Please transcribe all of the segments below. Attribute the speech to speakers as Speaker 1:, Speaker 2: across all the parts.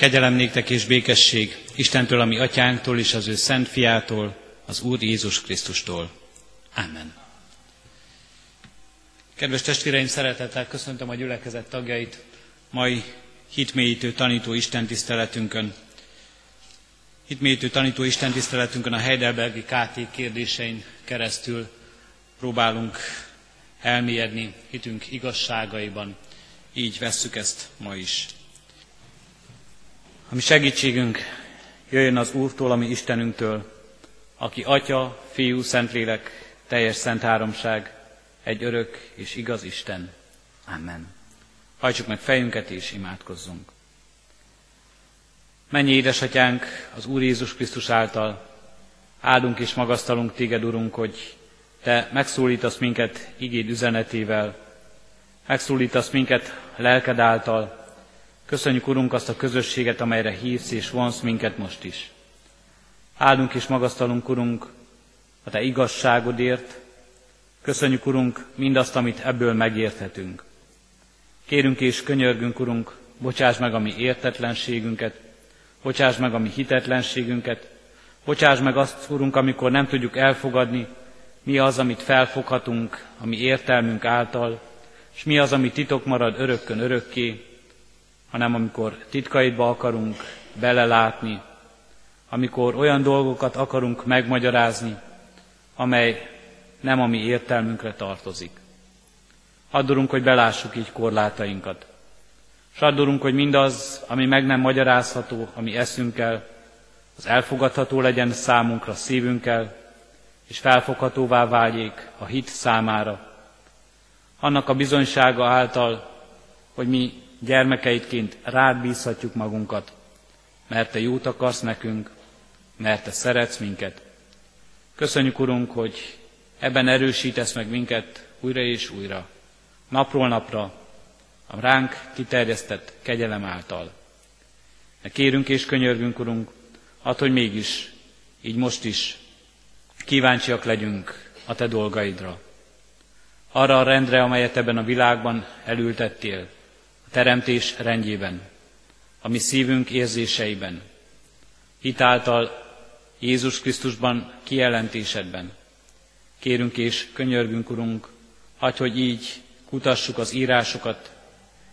Speaker 1: Kegyelem néktek és békesség Istentől, ami atyánktól és az ő szent fiától, az Úr Jézus Krisztustól. Amen. Kedves testvéreim, szeretettel köszöntöm a gyülekezet tagjait mai hitmélyítő tanító Isten tiszteletünkön. Hitmélyítő tanító Isten tiszteletünkön a Heidelbergi KT kérdésein keresztül próbálunk elmélyedni hitünk igazságaiban. Így vesszük ezt ma is. A mi segítségünk jöjjön az Úrtól, ami Istenünktől, aki Atya, Fiú, Szentlélek, teljes szent háromság, egy örök és igaz Isten. Amen. Hajtsuk meg fejünket és imádkozzunk. Mennyi édesatyánk az Úr Jézus Krisztus által, áldunk és magasztalunk téged, Urunk, hogy te megszólítasz minket igéd üzenetével, megszólítasz minket lelked által, Köszönjük, Urunk, azt a közösséget, amelyre hívsz és vonsz minket most is. Áldunk és magasztalunk, Urunk, a Te igazságodért. Köszönjük, Urunk, mindazt, amit ebből megérthetünk. Kérünk és könyörgünk, Urunk, bocsáss meg a mi értetlenségünket, bocsáss meg a mi hitetlenségünket, bocsáss meg azt, Urunk, amikor nem tudjuk elfogadni, mi az, amit felfoghatunk a mi értelmünk által, és mi az, ami titok marad örökkön örökké, hanem amikor titkaidba akarunk belelátni, amikor olyan dolgokat akarunk megmagyarázni, amely nem a mi értelmünkre tartozik. Addurunk, hogy belássuk így korlátainkat. S addurunk, hogy mindaz, ami meg nem magyarázható, ami eszünkkel, az elfogadható legyen számunkra szívünkkel, és felfoghatóvá váljék a hit számára. Annak a bizonysága által, hogy mi gyermekeidként rád bízhatjuk magunkat, mert Te jót akarsz nekünk, mert Te szeretsz minket. Köszönjük, Urunk, hogy ebben erősítesz meg minket újra és újra, napról napra, a ránk kiterjesztett kegyelem által. Ne kérünk és könyörgünk, Urunk, hát, hogy mégis, így most is kíváncsiak legyünk a Te dolgaidra. Arra a rendre, amelyet ebben a világban elültettél, teremtés rendjében, a mi szívünk érzéseiben, hitáltal Jézus Krisztusban kijelentésedben. Kérünk és könyörgünk, Urunk, hagy, hogy így kutassuk az írásokat,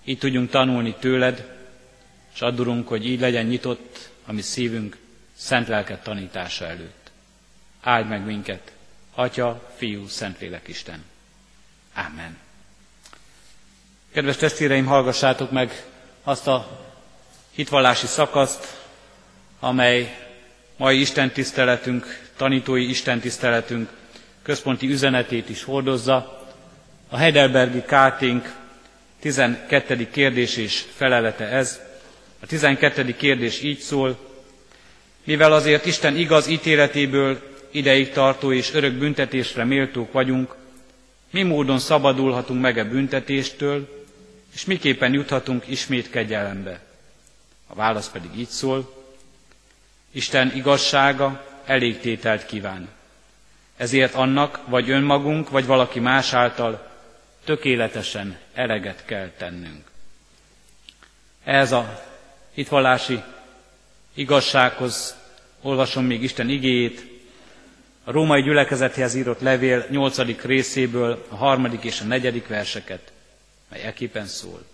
Speaker 1: így tudjunk tanulni tőled, és addurunk, hogy így legyen nyitott a mi szívünk szent lelket tanítása előtt. Áldj meg minket, Atya, Fiú, Szentlélek Isten. Amen. Kedves testvéreim, hallgassátok meg azt a hitvallási szakaszt, amely mai Isten tiszteletünk, tanítói Isten tiszteletünk központi üzenetét is hordozza. A Heidelbergi Kárténk 12. kérdés és felelete ez. A 12. kérdés így szól, mivel azért Isten igaz ítéletéből ideig tartó és örök büntetésre méltók vagyunk, mi módon szabadulhatunk meg a büntetéstől, és miképpen juthatunk ismét kegyelembe? A válasz pedig így szól, Isten igazsága elég tételt kíván. Ezért annak, vagy önmagunk, vagy valaki más által tökéletesen eleget kell tennünk. Ez a hitvallási igazsághoz olvasom még Isten igéjét, a római gyülekezethez írott levél 8. részéből a harmadik és a negyedik verseket mely eképpen szól.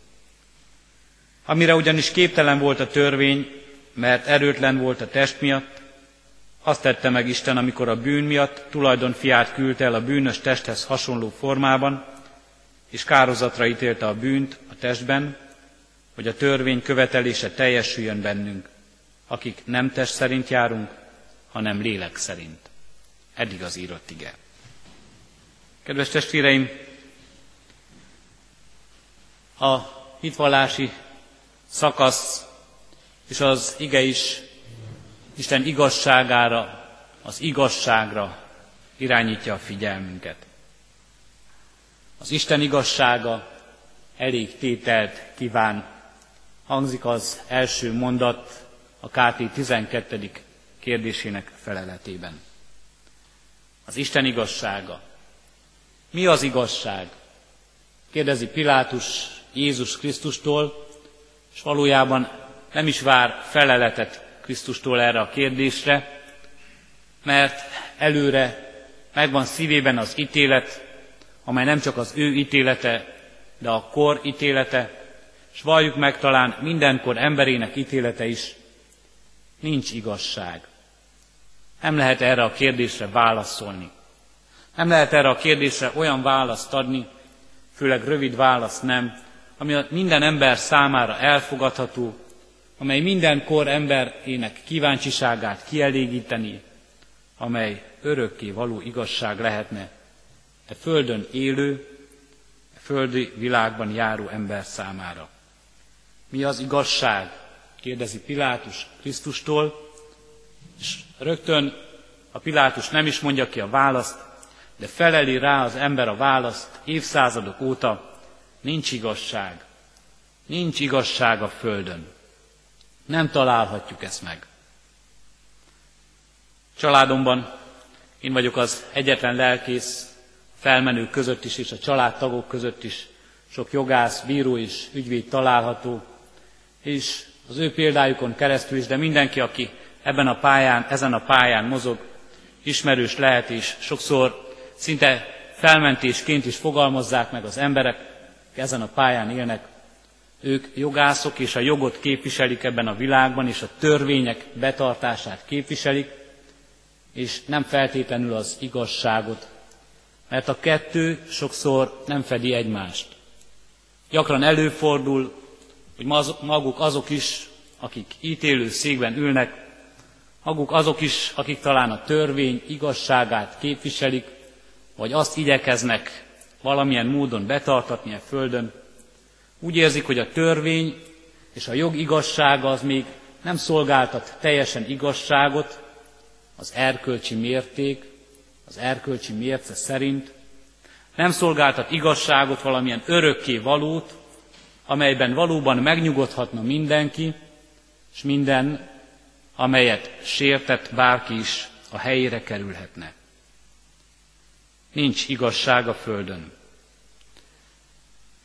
Speaker 1: Amire ugyanis képtelen volt a törvény, mert erőtlen volt a test miatt, azt tette meg Isten, amikor a bűn miatt tulajdon fiát küldte el a bűnös testhez hasonló formában, és kározatra ítélte a bűnt a testben, hogy a törvény követelése teljesüljön bennünk, akik nem test szerint járunk, hanem lélek szerint. Eddig az írott ige. Kedves testvéreim, a hitvallási szakasz és az ige is Isten igazságára, az igazságra irányítja a figyelmünket. Az Isten igazsága elég tételt kíván, hangzik az első mondat a KT 12. kérdésének feleletében. Az Isten igazsága. Mi az igazság? Kérdezi Pilátus Jézus Krisztustól, és valójában nem is vár feleletet Krisztustól erre a kérdésre, mert előre megvan szívében az ítélet, amely nem csak az ő ítélete, de a kor ítélete, és valljuk meg talán mindenkor emberének ítélete is, nincs igazság. Nem lehet erre a kérdésre válaszolni. Nem lehet erre a kérdésre olyan választ adni, főleg rövid válasz nem, ami a minden ember számára elfogadható, amely minden kor emberének kíváncsiságát kielégíteni, amely örökké való igazság lehetne e földön élő, e földi világban járó ember számára. Mi az igazság? kérdezi Pilátus Krisztustól, és rögtön a Pilátus nem is mondja ki a választ, de feleli rá az ember a választ évszázadok óta, nincs igazság. Nincs igazság a Földön. Nem találhatjuk ezt meg. Családomban én vagyok az egyetlen lelkész, felmenők között is, és a családtagok között is sok jogász, bíró és ügyvéd található, és az ő példájukon keresztül is, de mindenki, aki ebben a pályán, ezen a pályán mozog, ismerős lehet, és sokszor szinte felmentésként is fogalmazzák meg az emberek, ezen a pályán élnek. Ők jogászok és a jogot képviselik ebben a világban, és a törvények betartását képviselik, és nem feltétlenül az igazságot, mert a kettő sokszor nem fedi egymást. Gyakran előfordul, hogy maguk azok is, akik ítélő székben ülnek, maguk azok is, akik talán a törvény igazságát képviselik, vagy azt igyekeznek valamilyen módon betartatni a földön, úgy érzik, hogy a törvény és a jog igazsága az még nem szolgáltat teljesen igazságot, az erkölcsi mérték, az erkölcsi mérce szerint, nem szolgáltat igazságot, valamilyen örökké valót, amelyben valóban megnyugodhatna mindenki, és minden, amelyet sértett bárki is, a helyére kerülhetne. Nincs igazság a Földön.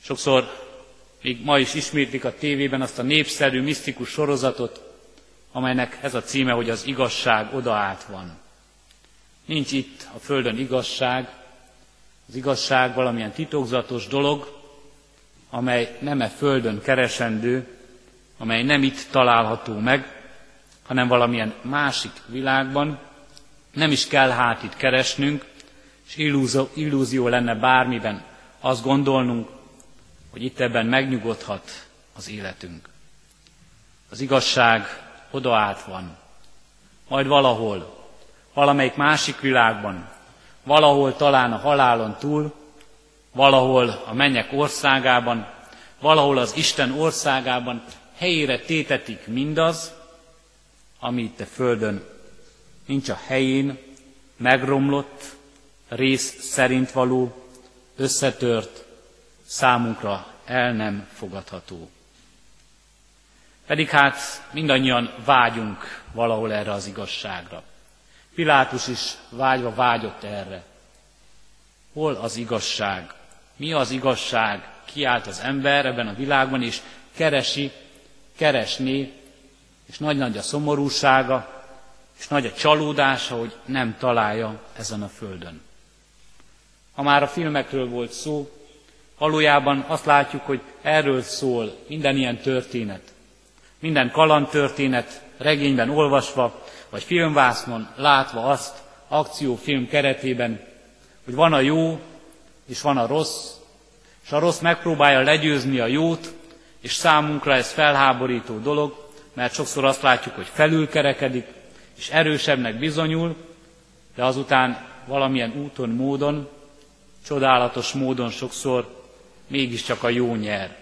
Speaker 1: Sokszor még ma is ismétlik a tévében azt a népszerű, misztikus sorozatot, amelynek ez a címe, hogy az igazság odaát van. Nincs itt a Földön igazság, az igazság valamilyen titokzatos dolog, amely nem e Földön keresendő, amely nem itt található meg, hanem valamilyen másik világban. Nem is kell hát itt keresnünk, és illúzió, illúzió lenne bármiben azt gondolnunk, hogy itt ebben megnyugodhat az életünk. Az igazság oda át van. Majd valahol, valamelyik másik világban, valahol talán a halálon túl, valahol a mennyek országában, valahol az Isten országában helyére tétetik mindaz, ami itt a Földön nincs a helyén, megromlott, rész szerint való, összetört, számunkra el nem fogadható. Pedig hát mindannyian vágyunk valahol erre az igazságra. Pilátus is vágyva vágyott erre. Hol az igazság? Mi az igazság? Kiállt az ember ebben a világban, és keresi, keresni, és nagy-nagy a szomorúsága, és nagy a csalódása, hogy nem találja ezen a földön. Ha már a filmekről volt szó, valójában azt látjuk, hogy erről szól minden ilyen történet. Minden kalandtörténet regényben olvasva, vagy filmvásznon látva azt akciófilm keretében, hogy van a jó, és van a rossz, és a rossz megpróbálja legyőzni a jót, és számunkra ez felháborító dolog, mert sokszor azt látjuk, hogy felülkerekedik, és erősebbnek bizonyul, de azután valamilyen úton, módon, csodálatos módon sokszor mégiscsak a jó nyer.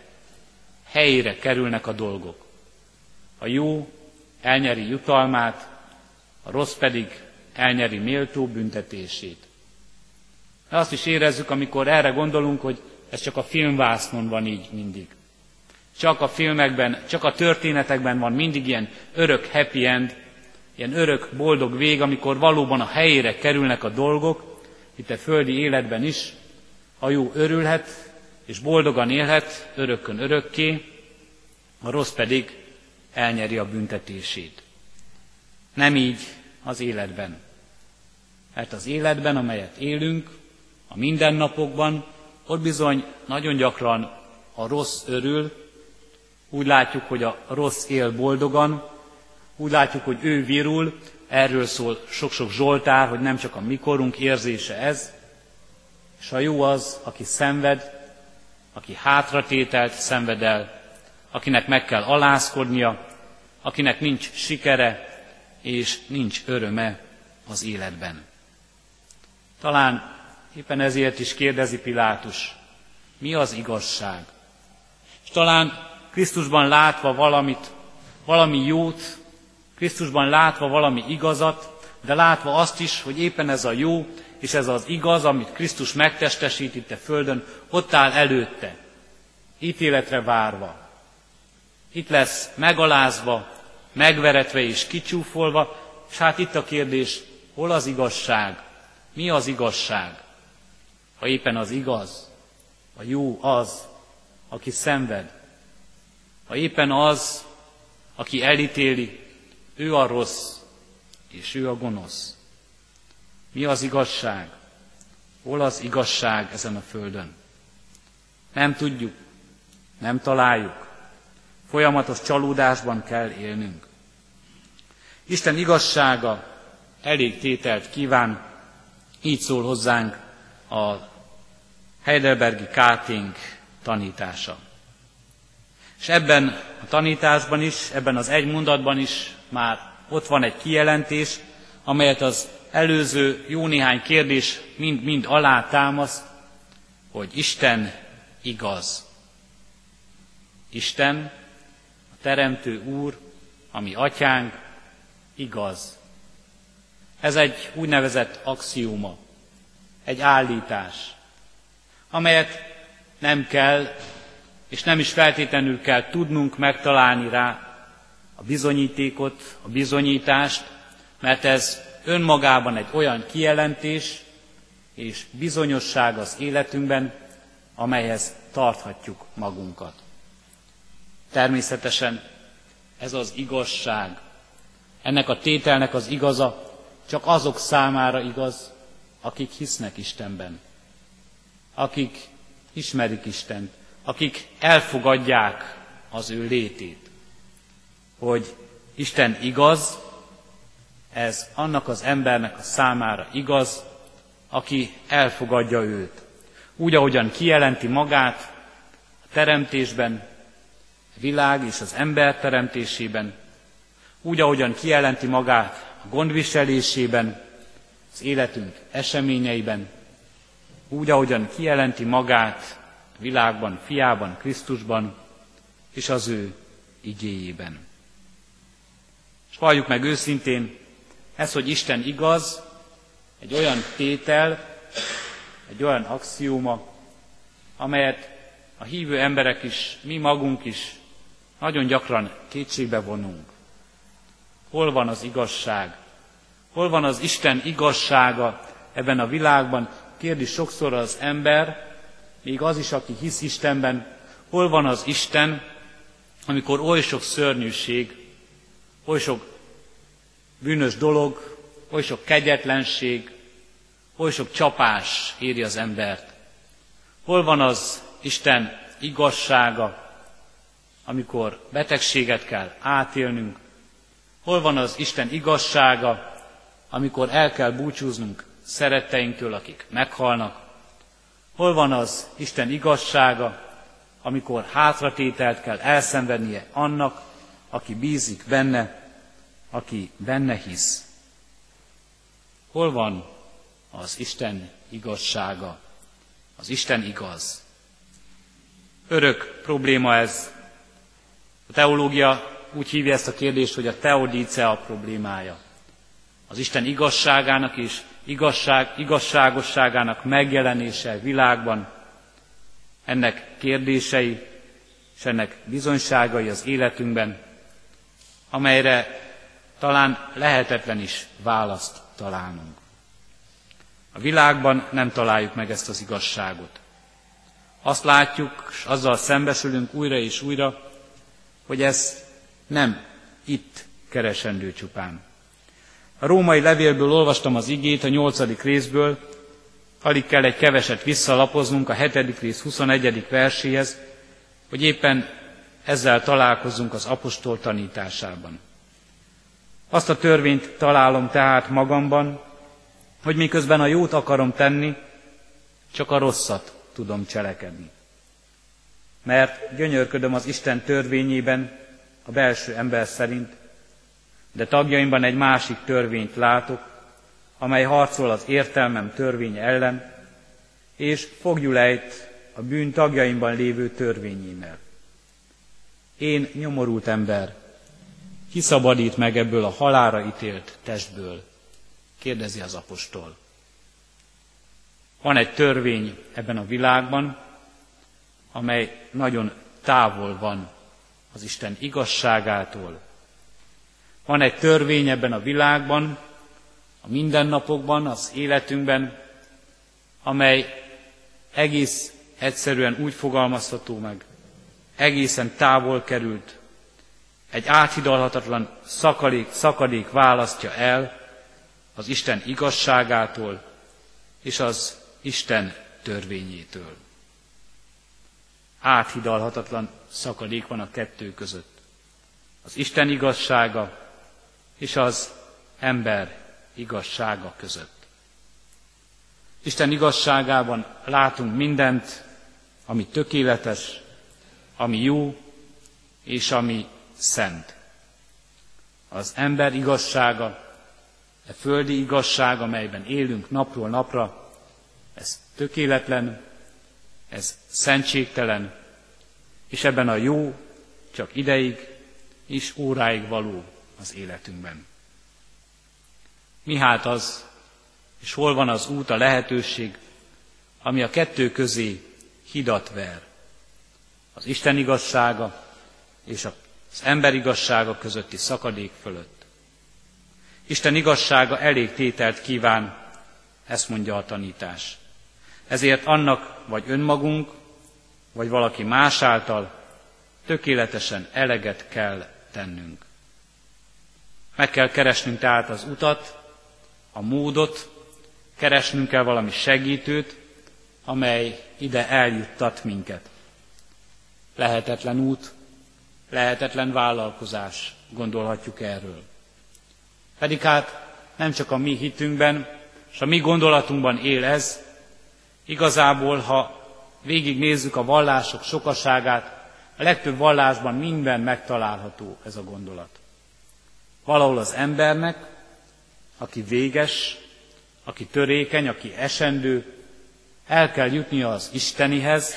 Speaker 1: Helyére kerülnek a dolgok. A jó elnyeri jutalmát, a rossz pedig elnyeri méltó büntetését. De azt is érezzük, amikor erre gondolunk, hogy ez csak a filmvásznon van így mindig. Csak a filmekben, csak a történetekben van mindig ilyen örök happy end, ilyen örök boldog vég, amikor valóban a helyére kerülnek a dolgok, itt a földi életben is, a jó örülhet, és boldogan élhet örökkön örökké, a rossz pedig elnyeri a büntetését. Nem így az életben. Mert az életben, amelyet élünk, a mindennapokban, ott bizony nagyon gyakran a rossz örül, úgy látjuk, hogy a rossz él boldogan, úgy látjuk, hogy ő virul, erről szól sok-sok Zsoltár, hogy nem csak a mikorunk érzése ez, és a jó az, aki szenved, aki hátratételt szenved el, akinek meg kell alázkodnia, akinek nincs sikere és nincs öröme az életben. Talán éppen ezért is kérdezi Pilátus, mi az igazság? És talán Krisztusban látva valamit, valami jót, Krisztusban látva valami igazat, de látva azt is, hogy éppen ez a jó és ez az igaz, amit Krisztus megtestesít itt a földön, ott áll előtte, ítéletre várva. Itt lesz megalázva, megveretve és kicsúfolva, és hát itt a kérdés, hol az igazság? Mi az igazság? Ha éppen az igaz, a jó az, aki szenved, ha éppen az, aki elítéli, ő a rossz, és ő a gonosz. Mi az igazság? Hol az igazság ezen a földön? Nem tudjuk, nem találjuk. Folyamatos csalódásban kell élnünk. Isten igazsága elég tételt kíván, így szól hozzánk a Heidelbergi Káting tanítása. És ebben a tanításban is, ebben az egy mondatban is már ott van egy kijelentés, amelyet az előző jó néhány kérdés mind-mind alá támaszt, hogy Isten igaz. Isten, a Teremtő Úr, ami atyánk, igaz. Ez egy úgynevezett axióma, egy állítás, amelyet nem kell és nem is feltétlenül kell tudnunk megtalálni rá a bizonyítékot, a bizonyítást, mert ez önmagában egy olyan kijelentés és bizonyosság az életünkben, amelyhez tarthatjuk magunkat. Természetesen ez az igazság. Ennek a tételnek az igaza csak azok számára igaz, akik hisznek Istenben, akik ismerik Istent, akik elfogadják az ő létét. Hogy Isten igaz, ez annak az embernek a számára igaz, aki elfogadja őt. Úgy, ahogyan kijelenti magát a teremtésben, a világ és az ember teremtésében, úgy, ahogyan kijelenti magát a gondviselésében, az életünk eseményeiben, úgy, ahogyan kijelenti magát világban, fiában, Krisztusban, és az ő igéjében. És valljuk meg őszintén, ez, hogy Isten igaz, egy olyan tétel, egy olyan axióma, amelyet a hívő emberek is, mi magunk is nagyon gyakran kétségbe vonunk. Hol van az igazság? Hol van az Isten igazsága ebben a világban? Kérdi sokszor az ember, még az is, aki hisz Istenben, hol van az Isten, amikor oly sok szörnyűség, oly sok bűnös dolog, oly sok kegyetlenség, oly sok csapás éri az embert. Hol van az Isten igazsága, amikor betegséget kell átélnünk? Hol van az Isten igazsága, amikor el kell búcsúznunk szeretteinktől, akik meghalnak? Hol van az Isten igazsága, amikor hátratételt kell elszenvednie annak, aki bízik benne, aki benne hisz? Hol van az Isten igazsága, az Isten igaz? Örök probléma ez. A teológia úgy hívja ezt a kérdést, hogy a teodícea problémája. Az Isten igazságának és igazság, igazságosságának megjelenése világban, ennek kérdései és ennek bizonyságai az életünkben, amelyre talán lehetetlen is választ találnunk. A világban nem találjuk meg ezt az igazságot. Azt látjuk, és azzal szembesülünk újra és újra, hogy ez Nem itt keresendő csupán. A római levélből olvastam az igét a nyolcadik részből, alig kell egy keveset visszalapoznunk a hetedik rész 21. verséhez, hogy éppen ezzel találkozunk az apostol tanításában. Azt a törvényt találom tehát magamban, hogy miközben a jót akarom tenni, csak a rosszat tudom cselekedni. Mert gyönyörködöm az Isten törvényében, a belső ember szerint, de tagjaimban egy másik törvényt látok, amely harcol az értelmem törvény ellen, és fogjulejt a bűn tagjaimban lévő törvényémmel. Én nyomorult ember, kiszabadít meg ebből a halára ítélt testből? Kérdezi az apostol. Van egy törvény ebben a világban, amely nagyon távol van az Isten igazságától. Van egy törvény ebben a világban, a mindennapokban, az életünkben, amely egész egyszerűen úgy fogalmazható meg, egészen távol került, egy áthidalhatatlan szakadék, szakadék választja el az Isten igazságától és az Isten törvényétől. Áthidalhatatlan szakadék van a kettő között. Az Isten igazsága és az ember igazsága között. Isten igazságában látunk mindent, ami tökéletes, ami jó, és ami szent. Az ember igazsága, a földi igazság, amelyben élünk napról napra, ez tökéletlen, ez szentségtelen, és ebben a jó csak ideig és óráig való az életünkben. Mi hát az, és hol van az út, a lehetőség, ami a kettő közé hidat ver? Az Isten igazsága és az ember igazsága közötti szakadék fölött. Isten igazsága elég tételt kíván, ezt mondja a tanítás. Ezért annak vagy önmagunk, vagy valaki más által tökéletesen eleget kell tennünk. Meg kell keresnünk tehát az utat, a módot, keresnünk kell valami segítőt, amely ide eljuttat minket. Lehetetlen út, lehetetlen vállalkozás, gondolhatjuk erről. Pedig hát nem csak a mi hitünkben, és a mi gondolatunkban él ez, igazából, ha végignézzük a vallások sokaságát, a legtöbb vallásban minden megtalálható ez a gondolat. Valahol az embernek, aki véges, aki törékeny, aki esendő, el kell jutnia az Istenihez,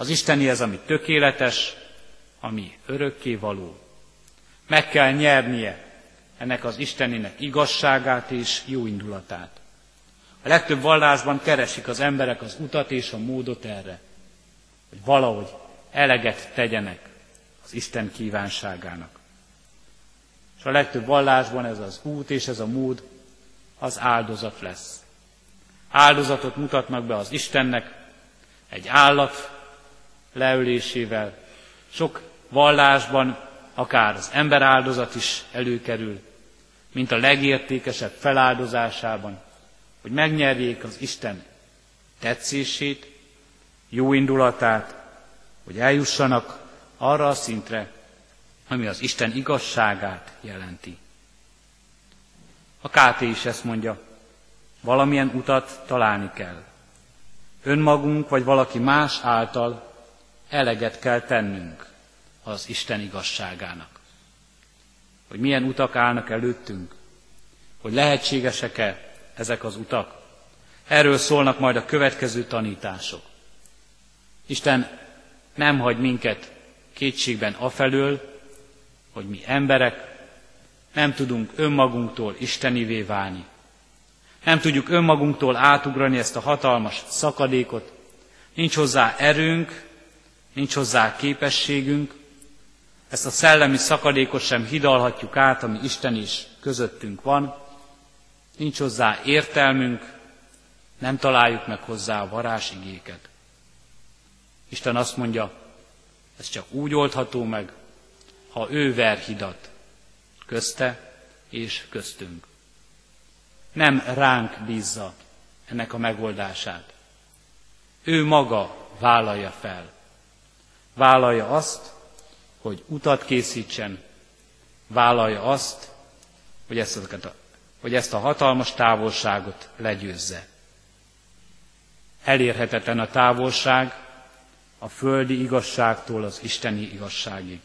Speaker 1: az Istenihez, ami tökéletes, ami örökké való. Meg kell nyernie ennek az Isteninek igazságát és jó indulatát. A legtöbb vallásban keresik az emberek az utat és a módot erre, hogy valahogy eleget tegyenek az Isten kívánságának. És a legtöbb vallásban ez az út és ez a mód az áldozat lesz. Áldozatot mutatnak be az Istennek egy állat leülésével. Sok vallásban akár az ember áldozat is előkerül, mint a legértékesebb feláldozásában, hogy megnyerjék az Isten tetszését, jó indulatát, hogy eljussanak arra a szintre, ami az Isten igazságát jelenti. A KT is ezt mondja, valamilyen utat találni kell. Önmagunk vagy valaki más által eleget kell tennünk az Isten igazságának. Hogy milyen utak állnak előttünk, hogy lehetségesek-e ezek az utak. Erről szólnak majd a következő tanítások. Isten nem hagy minket kétségben afelől, hogy mi emberek nem tudunk önmagunktól istenivé válni. Nem tudjuk önmagunktól átugrani ezt a hatalmas szakadékot. Nincs hozzá erőnk, nincs hozzá képességünk. Ezt a szellemi szakadékot sem hidalhatjuk át, ami Isten is közöttünk van. Nincs hozzá értelmünk, nem találjuk meg hozzá a varázsigéket. Isten azt mondja, ez csak úgy oldható meg, ha ő ver hidat közte és köztünk. Nem ránk bízza ennek a megoldását. Ő maga vállalja fel. Vállalja azt, hogy utat készítsen, vállalja azt, hogy ezt, a, hogy ezt a hatalmas távolságot legyőzze. Elérhetetlen a távolság a földi igazságtól az isteni igazságig.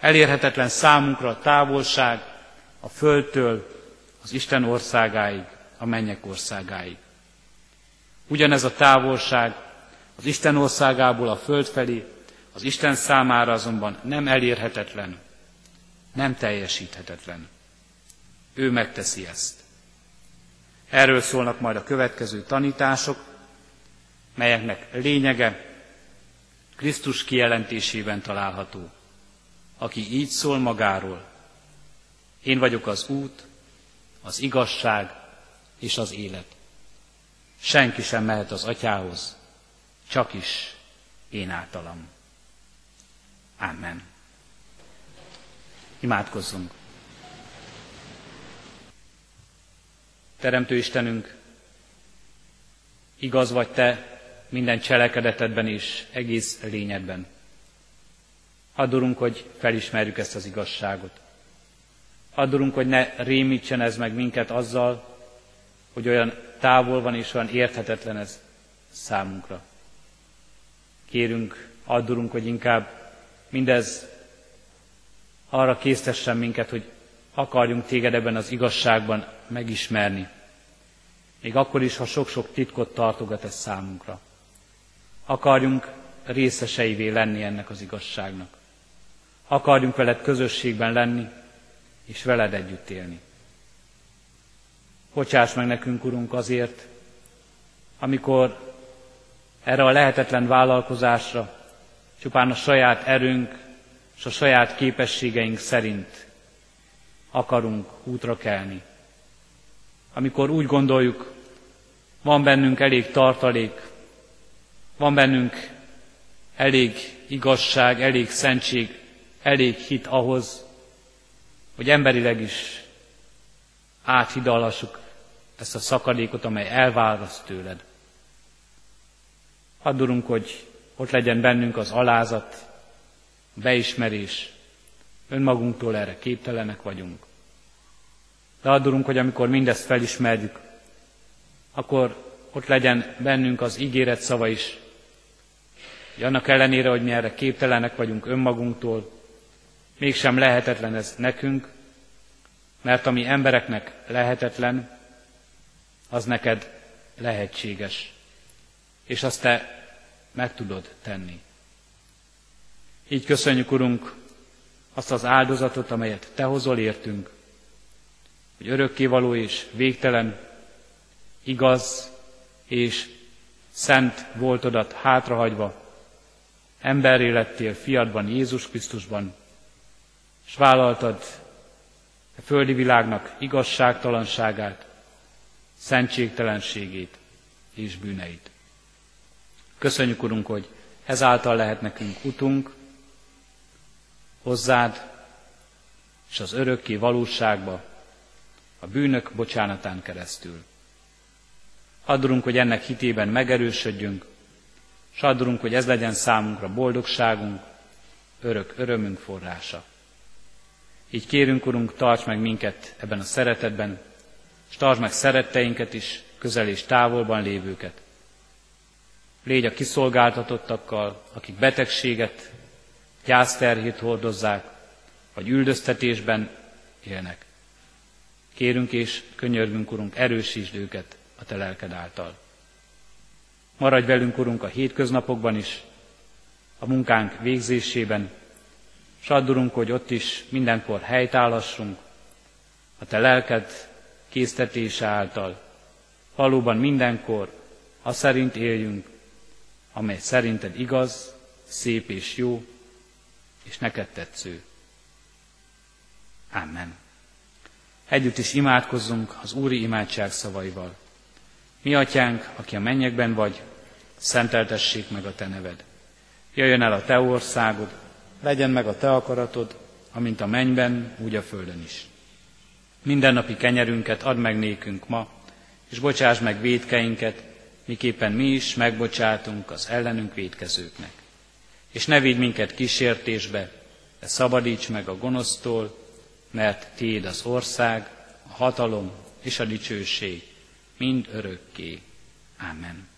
Speaker 1: Elérhetetlen számunkra a távolság a földtől az Isten országáig, a mennyek országáig. Ugyanez a távolság az Isten országából a föld felé, az Isten számára azonban nem elérhetetlen, nem teljesíthetetlen. Ő megteszi ezt. Erről szólnak majd a következő tanítások, melyeknek lényege Krisztus kijelentésében található, aki így szól magáról. Én vagyok az út, az igazság és az élet. Senki sem mehet az atyához, csak is én általam. Amen. Imádkozzunk. Teremtő Istenünk, igaz vagy Te minden cselekedetedben és egész lényedben. Addurunk, hogy felismerjük ezt az igazságot. Addurunk, hogy ne rémítsen ez meg minket azzal, hogy olyan távol van és olyan érthetetlen ez számunkra. Kérünk, addurunk, hogy inkább mindez arra késztessen minket, hogy akarjunk téged ebben az igazságban megismerni. Még akkor is, ha sok-sok titkot tartogat ez számunkra. Akarjunk részeseivé lenni ennek az igazságnak. Akarjunk veled közösségben lenni, és veled együtt élni. Bocsáss meg nekünk, Urunk, azért, amikor erre a lehetetlen vállalkozásra csupán a saját erőnk és a saját képességeink szerint akarunk útra kelni. Amikor úgy gondoljuk, van bennünk elég tartalék, van bennünk elég igazság, elég szentség, elég hit ahhoz, hogy emberileg is áthidallassuk ezt a szakadékot, amely elválaszt tőled. Addurunk, hogy ott legyen bennünk az alázat, a beismerés, önmagunktól erre képtelenek vagyunk. De addurunk, hogy amikor mindezt felismerjük, akkor ott legyen bennünk az ígéret szava is, hogy annak ellenére, hogy mi erre képtelenek vagyunk önmagunktól, mégsem lehetetlen ez nekünk, mert ami embereknek lehetetlen, az neked lehetséges, és azt te meg tudod tenni. Így köszönjük, Urunk, azt az áldozatot, amelyet Te hozol értünk, hogy örökkévaló és végtelen, igaz és szent voltodat hátrahagyva, emberré lettél fiadban, Jézus Krisztusban, és vállaltad a földi világnak igazságtalanságát, szentségtelenségét és bűneit. Köszönjük, Urunk, hogy ezáltal lehet nekünk utunk hozzád és az örökké valóságba, a bűnök bocsánatán keresztül. Addurunk, hogy ennek hitében megerősödjünk, és addurunk, hogy ez legyen számunkra boldogságunk, örök örömünk forrása. Így kérünk, Urunk, tarts meg minket ebben a szeretetben, és tarts meg szeretteinket is, közel és távolban lévőket. Légy a kiszolgáltatottakkal, akik betegséget, gyászterhét hordozzák, vagy üldöztetésben élnek. Kérünk és könyörgünk, Urunk, erősítsd őket a Te lelked által. Maradj velünk, Urunk, a hétköznapokban is, a munkánk végzésében, s add, hogy ott is mindenkor helytálhassunk, a Te lelked késztetése által, valóban mindenkor, ha szerint éljünk, amely szerinted igaz, szép és jó, és neked tetsző. Amen. Együtt is imádkozzunk az Úri imádság szavaival. Mi atyánk, aki a mennyekben vagy, szenteltessék meg a te neved. Jöjjön el a te országod, legyen meg a te akaratod, amint a mennyben, úgy a földön is. Mindennapi kenyerünket add meg nékünk ma, és bocsáss meg védkeinket, miképpen mi is megbocsátunk az ellenünk védkezőknek. És ne vigy minket kísértésbe, de szabadíts meg a gonosztól, mert Tiéd az ország, a hatalom és a dicsőség, mind örökké. Amen.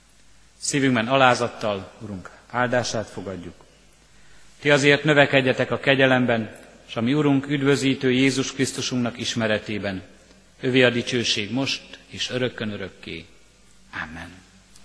Speaker 1: Szívünkben alázattal, Urunk, áldását fogadjuk. Ti azért növekedjetek a kegyelemben, és a mi Urunk üdvözítő Jézus Krisztusunknak ismeretében. Övé a dicsőség most és örökkön örökké. Amen.